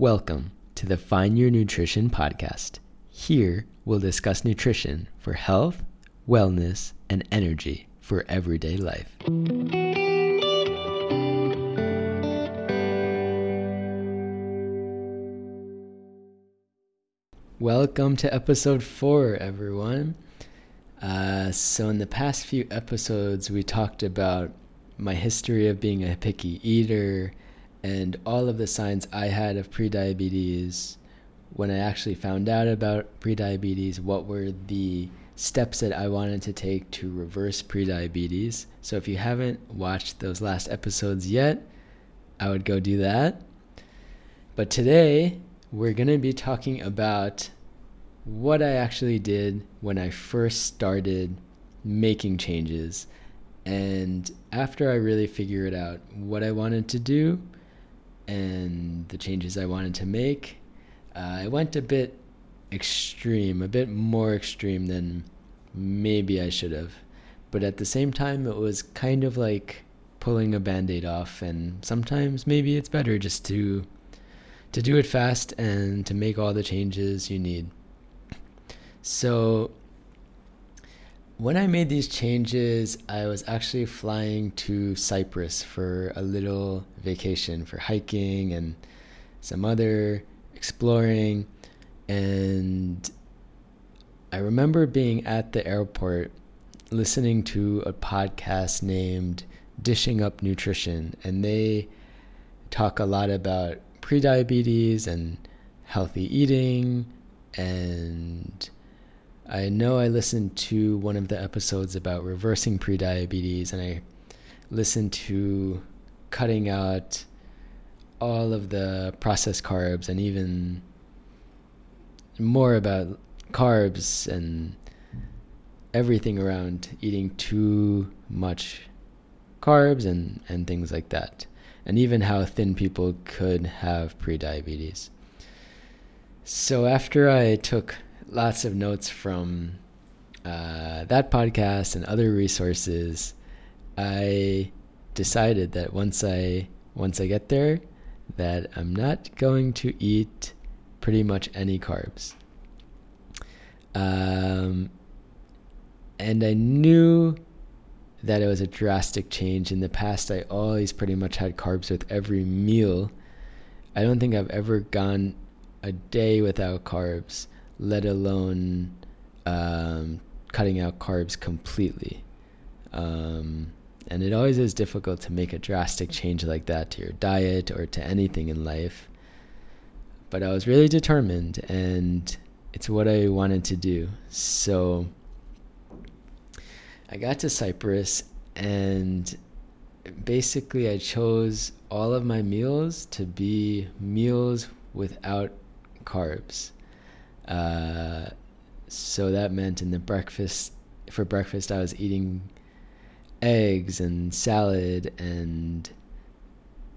Welcome to the Find Your Nutrition podcast. Here we'll discuss nutrition for health, wellness, and energy for everyday life. Welcome to episode four, everyone. Uh, so, in the past few episodes, we talked about my history of being a picky eater and all of the signs I had of prediabetes, when I actually found out about prediabetes, what were the steps that I wanted to take to reverse prediabetes. So if you haven't watched those last episodes yet, I would go do that. But today, we're going to be talking about what I actually did when I first started making changes. And after I really figured out what I wanted to do, and the changes I wanted to make. Uh, I went a bit extreme, a bit more extreme than maybe I should have. But at the same time, it was kind of like pulling a band aid off, and sometimes maybe it's better just to to do it fast and to make all the changes you need. So when I made these changes, I was actually flying to Cyprus for a little vacation for hiking and some other exploring. And I remember being at the airport listening to a podcast named Dishing Up Nutrition, and they talk a lot about prediabetes and healthy eating and I know I listened to one of the episodes about reversing prediabetes, and I listened to cutting out all of the processed carbs and even more about carbs and everything around eating too much carbs and, and things like that. And even how thin people could have prediabetes. So after I took lots of notes from uh, that podcast and other resources, I decided that once I once I get there, that I'm not going to eat pretty much any carbs. Um, and I knew that it was a drastic change. In the past, I always pretty much had carbs with every meal. I don't think I've ever gone a day without carbs let alone um, cutting out carbs completely. Um, and it always is difficult to make a drastic change like that to your diet or to anything in life. But I was really determined, and it's what I wanted to do. So I got to Cyprus, and basically, I chose all of my meals to be meals without carbs. Uh, so that meant in the breakfast for breakfast I was eating eggs and salad and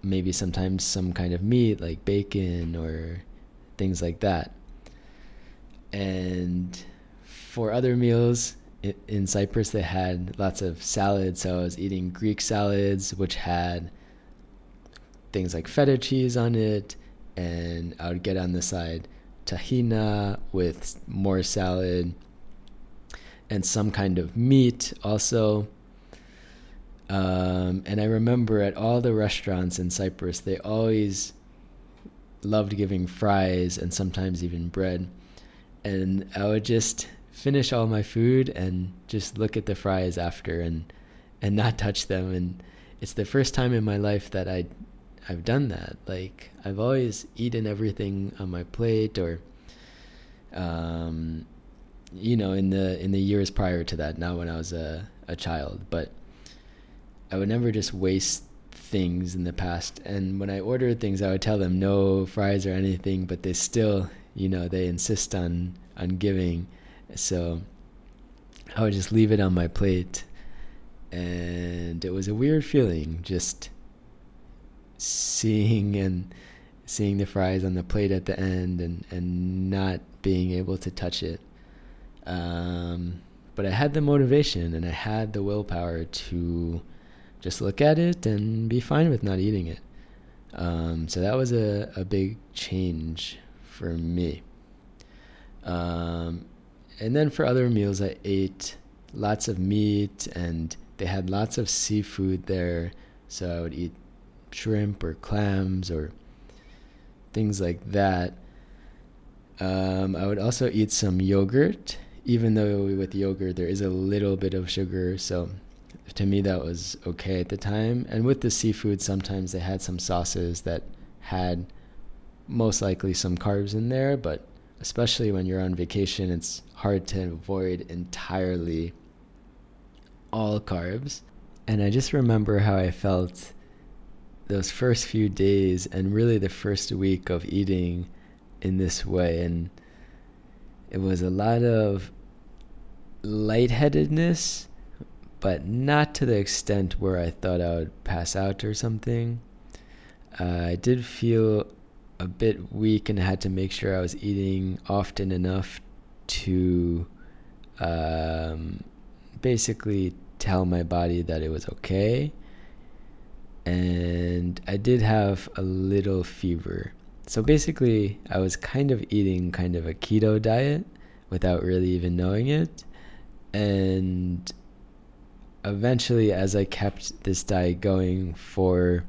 maybe sometimes some kind of meat like bacon or things like that. And for other meals in Cyprus, they had lots of salads. So I was eating Greek salads, which had things like feta cheese on it, and I would get on the side tahina with more salad and some kind of meat also. Um, and I remember at all the restaurants in Cyprus, they always loved giving fries and sometimes even bread. And I would just finish all my food and just look at the fries after and and not touch them. And it's the first time in my life that I I've done that. Like I've always eaten everything on my plate or um, you know, in the in the years prior to that, not when I was a, a child, but I would never just waste things in the past. And when I ordered things, I would tell them no fries or anything, but they still, you know, they insist on on giving. So I would just leave it on my plate, and it was a weird feeling just seeing and seeing the fries on the plate at the end and, and not being able to touch it. Um, but I had the motivation and I had the willpower to just look at it and be fine with not eating it. Um, so that was a, a big change for me. Um, and then for other meals, I ate lots of meat and they had lots of seafood there. So I would eat shrimp or clams or things like that. Um, I would also eat some yogurt, even though with yogurt there is a little bit of sugar. So to me, that was okay at the time. And with the seafood, sometimes they had some sauces that had most likely some carbs in there, but especially when you're on vacation, it's hard to avoid entirely all carbs. And I just remember how I felt those first few days and really the first week of eating in this way. And it was a lot of lightheadedness, but not to the extent where I thought I would pass out or something. Uh, I did feel a bit weak and had to make sure I was eating often enough to um, basically tell my body that it was okay. And I did have a little fever. So basically, I was kind of eating kind of a keto diet without really even knowing it. And eventually, as I kept this diet going for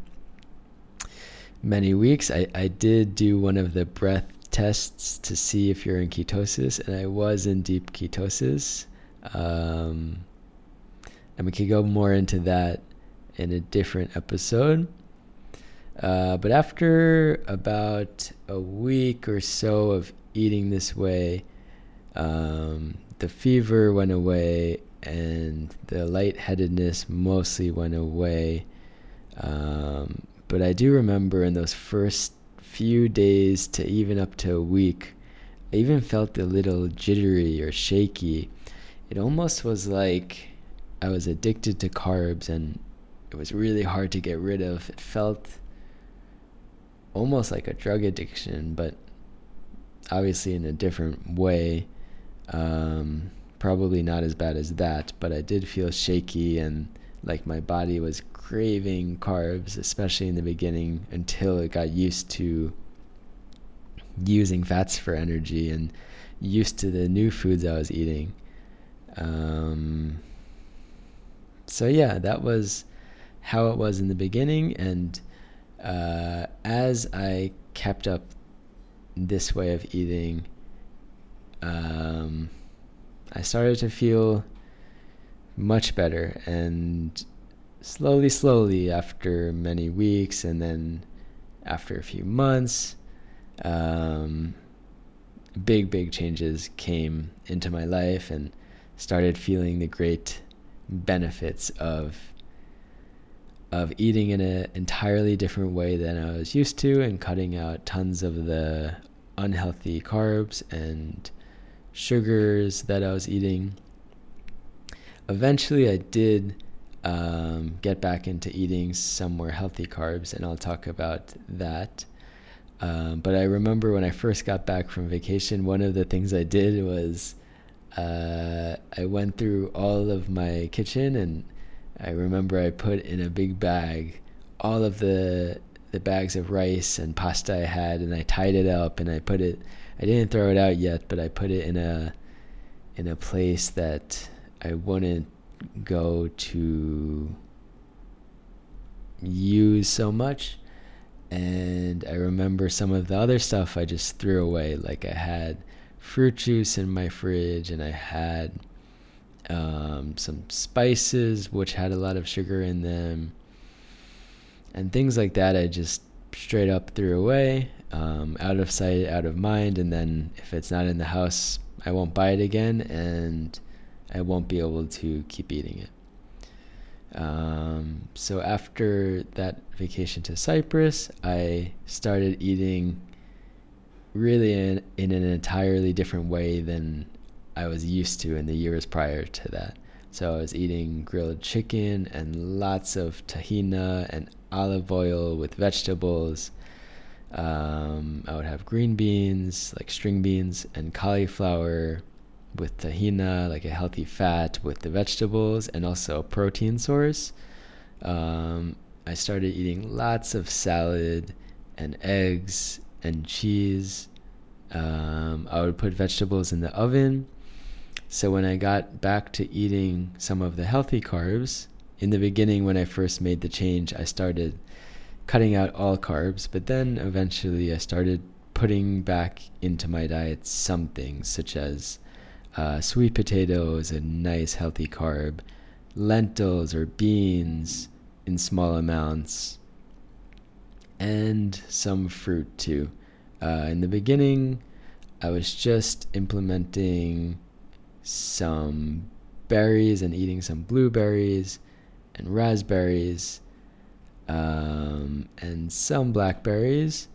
many weeks, I, I did do one of the breath tests to see if you're in ketosis, and I was in deep ketosis. Um, and we could go more into that in a different episode. Uh, but after about a week or so of eating this way, um, the fever went away and the lightheadedness mostly went away. Um, but I do remember in those first few days to even up to a week, I even felt a little jittery or shaky. It almost was like I was addicted to carbs and it was really hard to get rid of. It felt almost like a drug addiction, but obviously in a different way. Um, probably not as bad as that, but I did feel shaky and like my body was craving carbs, especially in the beginning, until it got used to using fats for energy and used to the new foods I was eating. Um, so yeah, that was how it was in the beginning, and uh, as I kept up this way of eating, um, I started to feel much better and slowly, slowly, after many weeks and then after a few months, um, big, big changes came into my life and started feeling the great benefits of of eating in an entirely different way than I was used to and cutting out tons of the unhealthy carbs and sugars that I was eating. Eventually, I did um, get back into eating some more healthy carbs, and I'll talk about that. Um, but I remember when I first got back from vacation, one of the things I did was uh, I went through all of my kitchen, and I remember I put in a big bag all of the the bags of rice and pasta I had, and I tied it up, and I put it. I didn't throw it out yet, but I put it in a in a place that I wouldn't go to use so much. And I remember some of the other stuff I just threw away. Like I had fruit juice in my fridge, and I had um, some spices which had a lot of sugar in them, and things like that. I just straight up threw away, um, out of sight, out of mind. And then if it's not in the house, I won't buy it again, and I won't be able to keep eating it. Um, so after that vacation to Cyprus, I started eating really in, in an entirely different way than I was used to in the years prior to that. So I was eating grilled chicken and lots of tahina and olive oil with vegetables. Um, I would have green beans, like string beans, and cauliflower with tahina, like a healthy fat with the vegetables, and also a protein source. Um, I started eating lots of salad and eggs and cheese. Um, I would put vegetables in the oven. So when I got back to eating some of the healthy carbs, in the beginning when I first made the change, I started cutting out all carbs, but then eventually I started putting back into my diet some things such as uh, sweet potatoes, a nice healthy carb, lentils or beans in small amounts, and some fruit too. Uh, in the beginning, I was just implementing some berries and eating some blueberries and raspberries um, and some blackberries.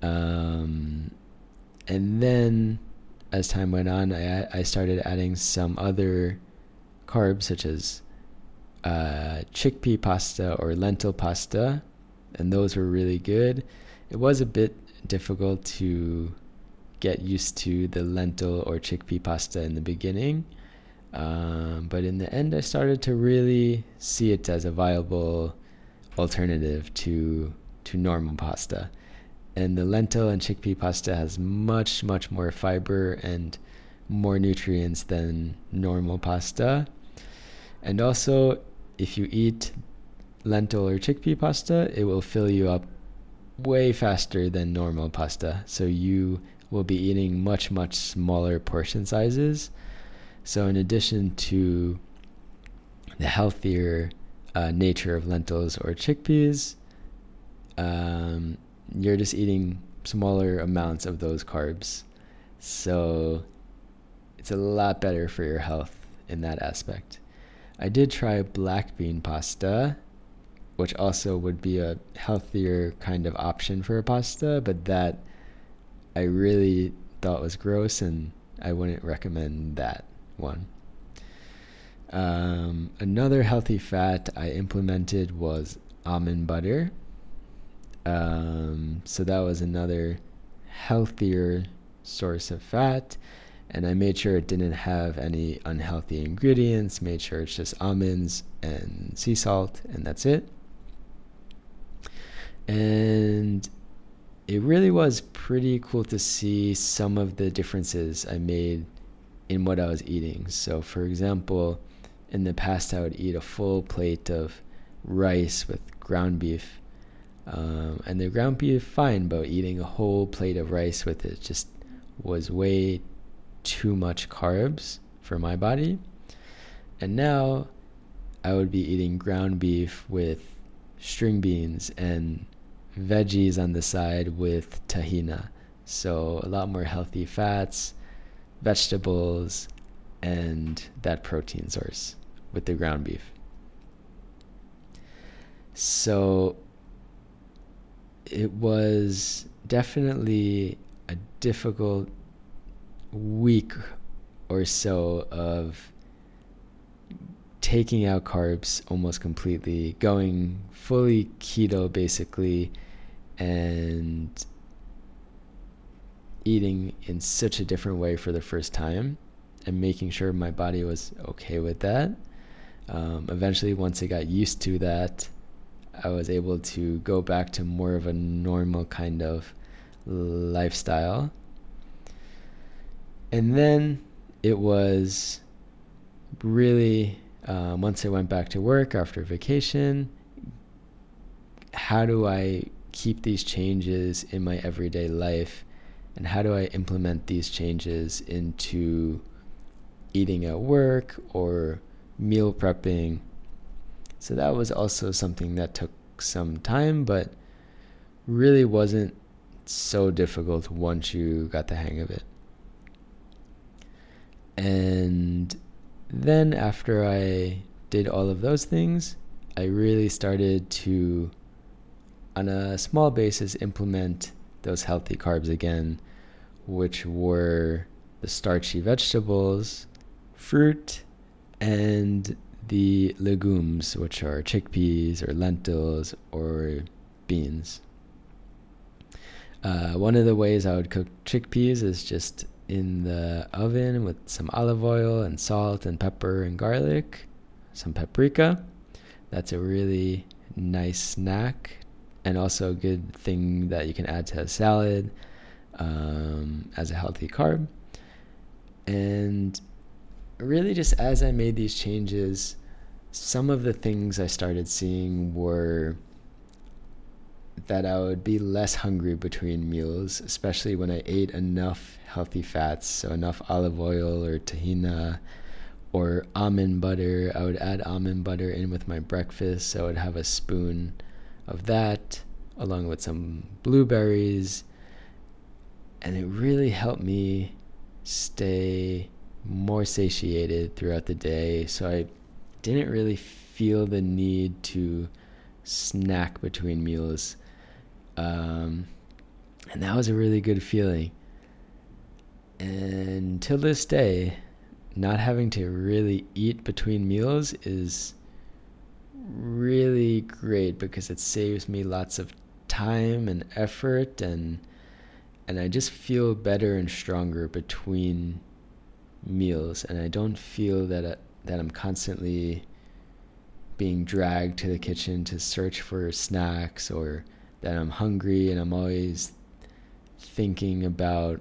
Um, and then as time went on, I, I started adding some other carbs such as uh, chickpea pasta or lentil pasta, and those were really good. It was a bit difficult to get used to the lentil or chickpea pasta in the beginning, um, but in the end, I started to really see it as a viable alternative to to normal pasta. And the lentil and chickpea pasta has much much more fiber and more nutrients than normal pasta. And also, if you eat lentil or chickpea pasta, it will fill you up way faster than normal pasta. So you will be eating much, much smaller portion sizes. So, in addition to the healthier uh, nature of lentils or chickpeas, um, you're just eating smaller amounts of those carbs. So, it's a lot better for your health in that aspect. I did try black bean pasta, which also would be a healthier kind of option for a pasta, but that I really thought was gross and I wouldn't recommend that one. Um, another healthy fat I implemented was almond butter. Um, so that was another healthier source of fat and I made sure it didn't have any unhealthy ingredients, made sure it's just almonds and sea salt, and that's it. And it really was pretty cool to see some of the differences I made in what I was eating. So, for example, in the past, I would eat a full plate of rice with ground beef. Um, and the ground beef, fine, but eating a whole plate of rice with it just was way too much carbs for my body. And now I would be eating ground beef with string beans and veggies on the side with tahina. So a lot more healthy fats, vegetables, and that protein source with the ground beef. So it was definitely a difficult week or so of taking out carbs almost completely, going fully keto basically, and eating in such a different way for the first time and making sure my body was okay with that. Um, eventually, once I got used to that, I was able to go back to more of a normal kind of lifestyle and then it was really um, once I went back to work after vacation, how do I keep these changes in my everyday life? And how do I implement these changes into eating at work or meal prepping? So that was also something that took some time, but really wasn't so difficult once you got the hang of it. And then after I did all of those things, I really started to, on a small basis, implement those healthy carbs again, which were the starchy vegetables, fruit, and the legumes, which are chickpeas or lentils or beans. Uh, one of the ways I would cook chickpeas is just in the oven with some olive oil and salt and pepper and garlic, some paprika. That's a really nice snack and also a good thing that you can add to a salad um, as a healthy carb. And really, just as I made these changes, some of the things I started seeing were that I would be less hungry between meals, especially when I ate enough healthy fats, so enough olive oil or tahina or almond butter. I would add almond butter in with my breakfast, so I would have a spoon of that along with some blueberries. And it really helped me stay more satiated throughout the day. So I didn't really feel the need to snack between meals. Um, and that was a really good feeling. And till this day, not having to really eat between meals is really great because it saves me lots of time and effort and and I just feel better and stronger between meals and I don't feel that I, that I'm constantly being dragged to the kitchen to search for snacks or that I'm hungry and I'm always thinking about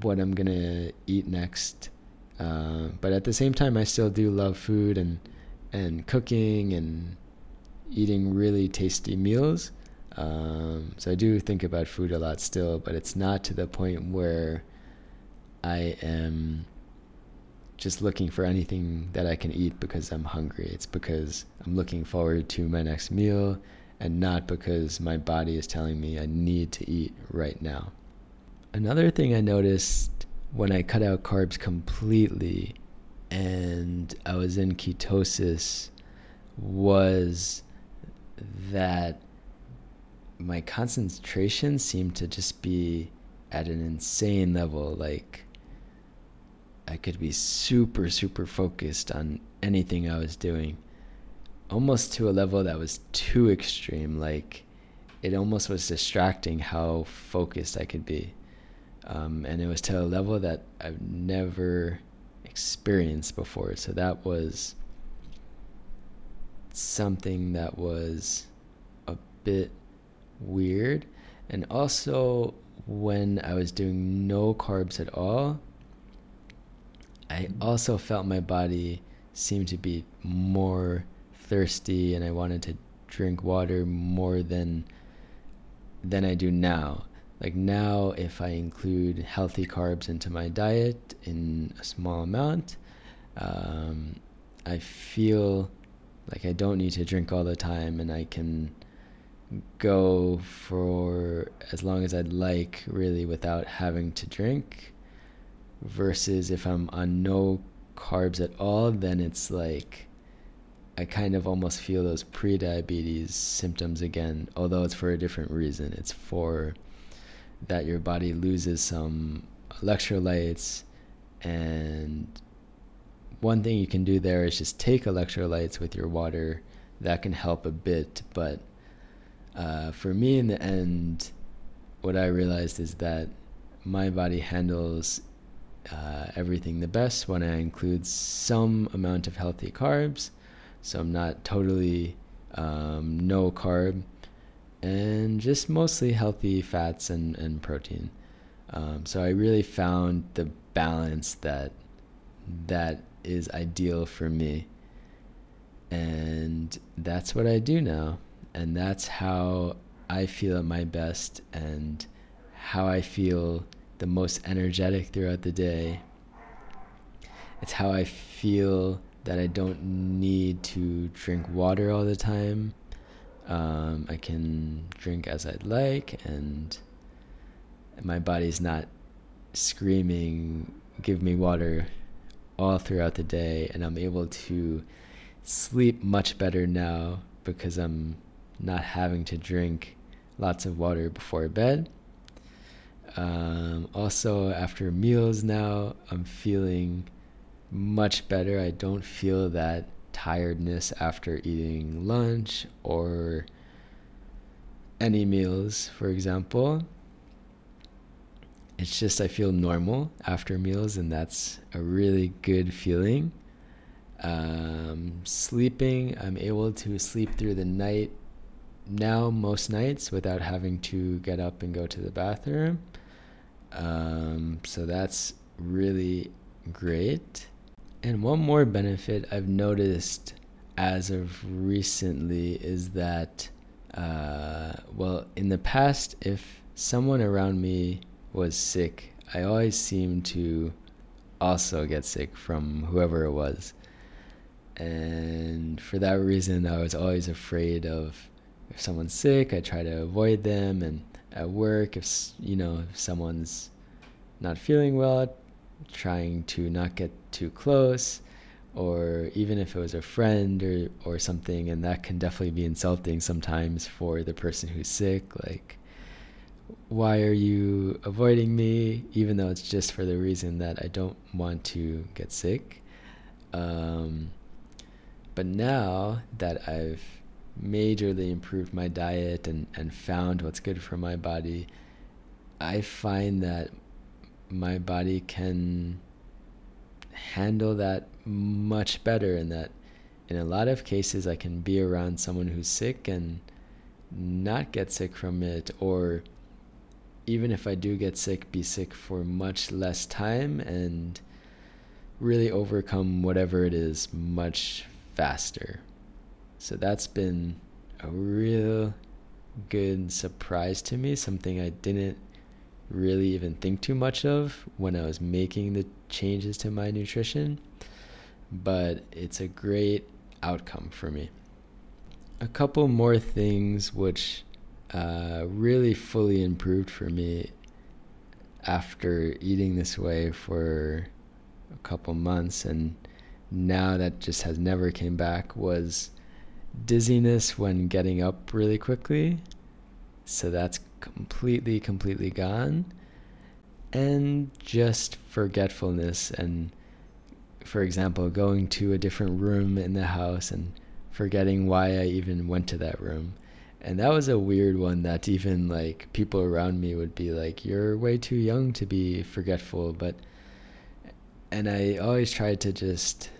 what I'm gonna eat next. Uh, but at the same time, I still do love food and and cooking and eating really tasty meals. Um, so I do think about food a lot still, but it's not to the point where I am just looking for anything that I can eat because I'm hungry. It's because I'm looking forward to my next meal and not because my body is telling me I need to eat right now. Another thing I noticed when I cut out carbs completely and I was in ketosis was that my concentration seemed to just be at an insane level. Like, I could be super, super focused on anything I was doing almost to a level that was too extreme. Like it almost was distracting how focused I could be. Um, and it was to a level that I've never experienced before. So that was something that was a bit weird. And also, when I was doing no carbs at all, I also felt my body seemed to be more thirsty and I wanted to drink water more than than I do now. Like now if I include healthy carbs into my diet in a small amount, um, I feel like I don't need to drink all the time and I can go for as long as I'd like really without having to drink versus if I'm on no carbs at all then it's like I kind of almost feel those pre-diabetes symptoms again, although it's for a different reason. It's for that your body loses some electrolytes and one thing you can do there is just take electrolytes with your water. That can help a bit, but uh, for me, in the end, what I realized is that my body handles uh, everything the best when I include some amount of healthy carbs so I'm not totally um, no carb and just mostly healthy fats and, and protein. Um, so I really found the balance that that is ideal for me. And that's what I do now. And that's how I feel at my best and how I feel the most energetic throughout the day. It's how I feel that I don't need to drink water all the time. Um, I can drink as I'd like, and my body's not screaming, give me water all throughout the day, and I'm able to sleep much better now because I'm not having to drink lots of water before bed. Um, also, after meals now, I'm feeling much better. I don't feel that tiredness after eating lunch or any meals, for example. It's just I feel normal after meals, and that's a really good feeling. Um, sleeping, I'm able to sleep through the night now most nights without having to get up and go to the bathroom. Um, so that's really great. And one more benefit I've noticed as of recently is that, uh, well, in the past, if someone around me was sick, I always seemed to also get sick from whoever it was. And for that reason, I was always afraid of if someone's sick, I try to avoid them. And at work, if you know if someone's not feeling well, trying to not get too close. Or even if it was a friend or or something, and that can definitely be insulting sometimes for the person who's sick. Like, why are you avoiding me? Even though it's just for the reason that I don't want to get sick. Um, but now that I've majorly improved my diet and, and found what's good for my body, I find that my body can handle that much better and that in a lot of cases I can be around someone who's sick and not get sick from it or even if I do get sick be sick for much less time and really overcome whatever it is much faster. So that's been a real good surprise to me, something I didn't really even think too much of when I was making the changes to my nutrition, but it's a great outcome for me. A couple more things which uh, really fully improved for me after eating this way for a couple months and now that just has never came back was dizziness when getting up really quickly. So that's completely, completely gone. And just forgetfulness and, for example, going to a different room in the house and forgetting why I even went to that room. And that was a weird one that even like people around me would be like, You're way too young to be forgetful. But, and I always tried to just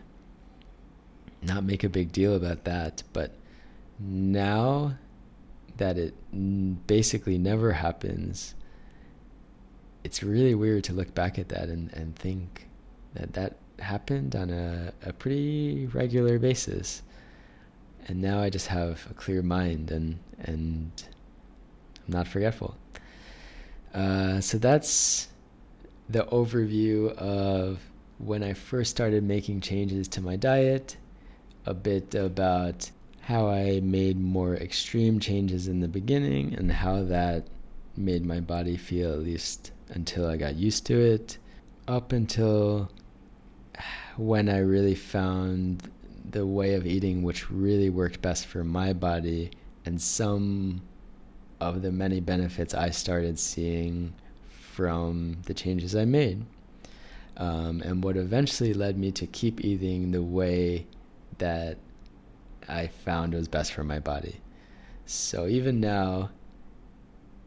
not make a big deal about that. But now that it basically never happens, it's really weird to look back at that and, and think that that happened on a, a pretty regular basis. And now I just have a clear mind and, and I'm not forgetful. Uh, so that's the overview of when I first started making changes to my diet a bit about how I made more extreme changes in the beginning and how that made my body feel at least until I got used to it, up until when I really found the way of eating which really worked best for my body and some of the many benefits I started seeing from the changes I made. Um, and what eventually led me to keep eating the way that I found was best for my body. So even now,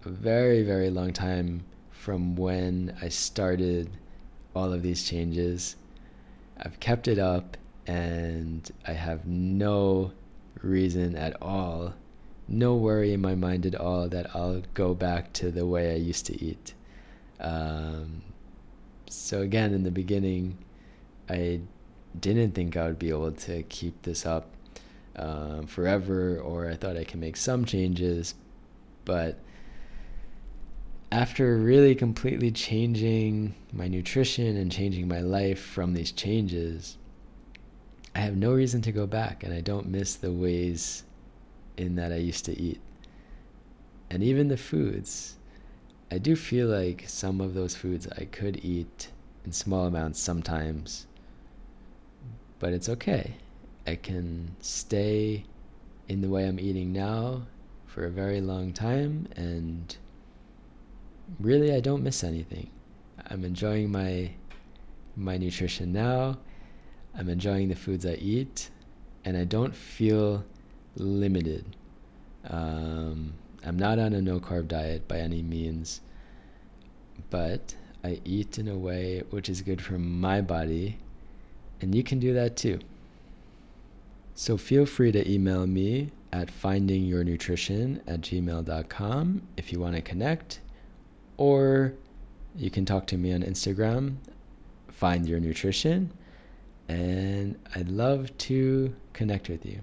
a very, very long time from when I started all of these changes, I've kept it up and I have no reason at all, no worry in my mind at all that I'll go back to the way I used to eat. Um, so again, in the beginning, I didn't think I would be able to keep this up um, forever, or I thought I can make some changes. But after really completely changing my nutrition and changing my life from these changes, I have no reason to go back, and I don't miss the ways in that I used to eat. And even the foods, I do feel like some of those foods I could eat in small amounts sometimes but it's okay. I can stay in the way I'm eating now for a very long time and really I don't miss anything. I'm enjoying my my nutrition now. I'm enjoying the foods I eat and I don't feel limited. Um, I'm not on a no carb diet by any means, but I eat in a way which is good for my body and you can do that too. So feel free to email me at findingyournutrition at gmail.com if you want to connect, or you can talk to me on Instagram, find your nutrition, and I'd love to connect with you.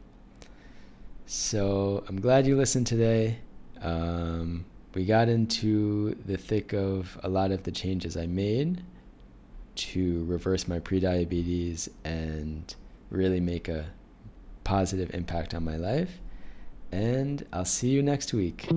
So I'm glad you listened today. Um, we got into the thick of a lot of the changes I made to reverse my prediabetes and really make a positive impact on my life. And I'll see you next week.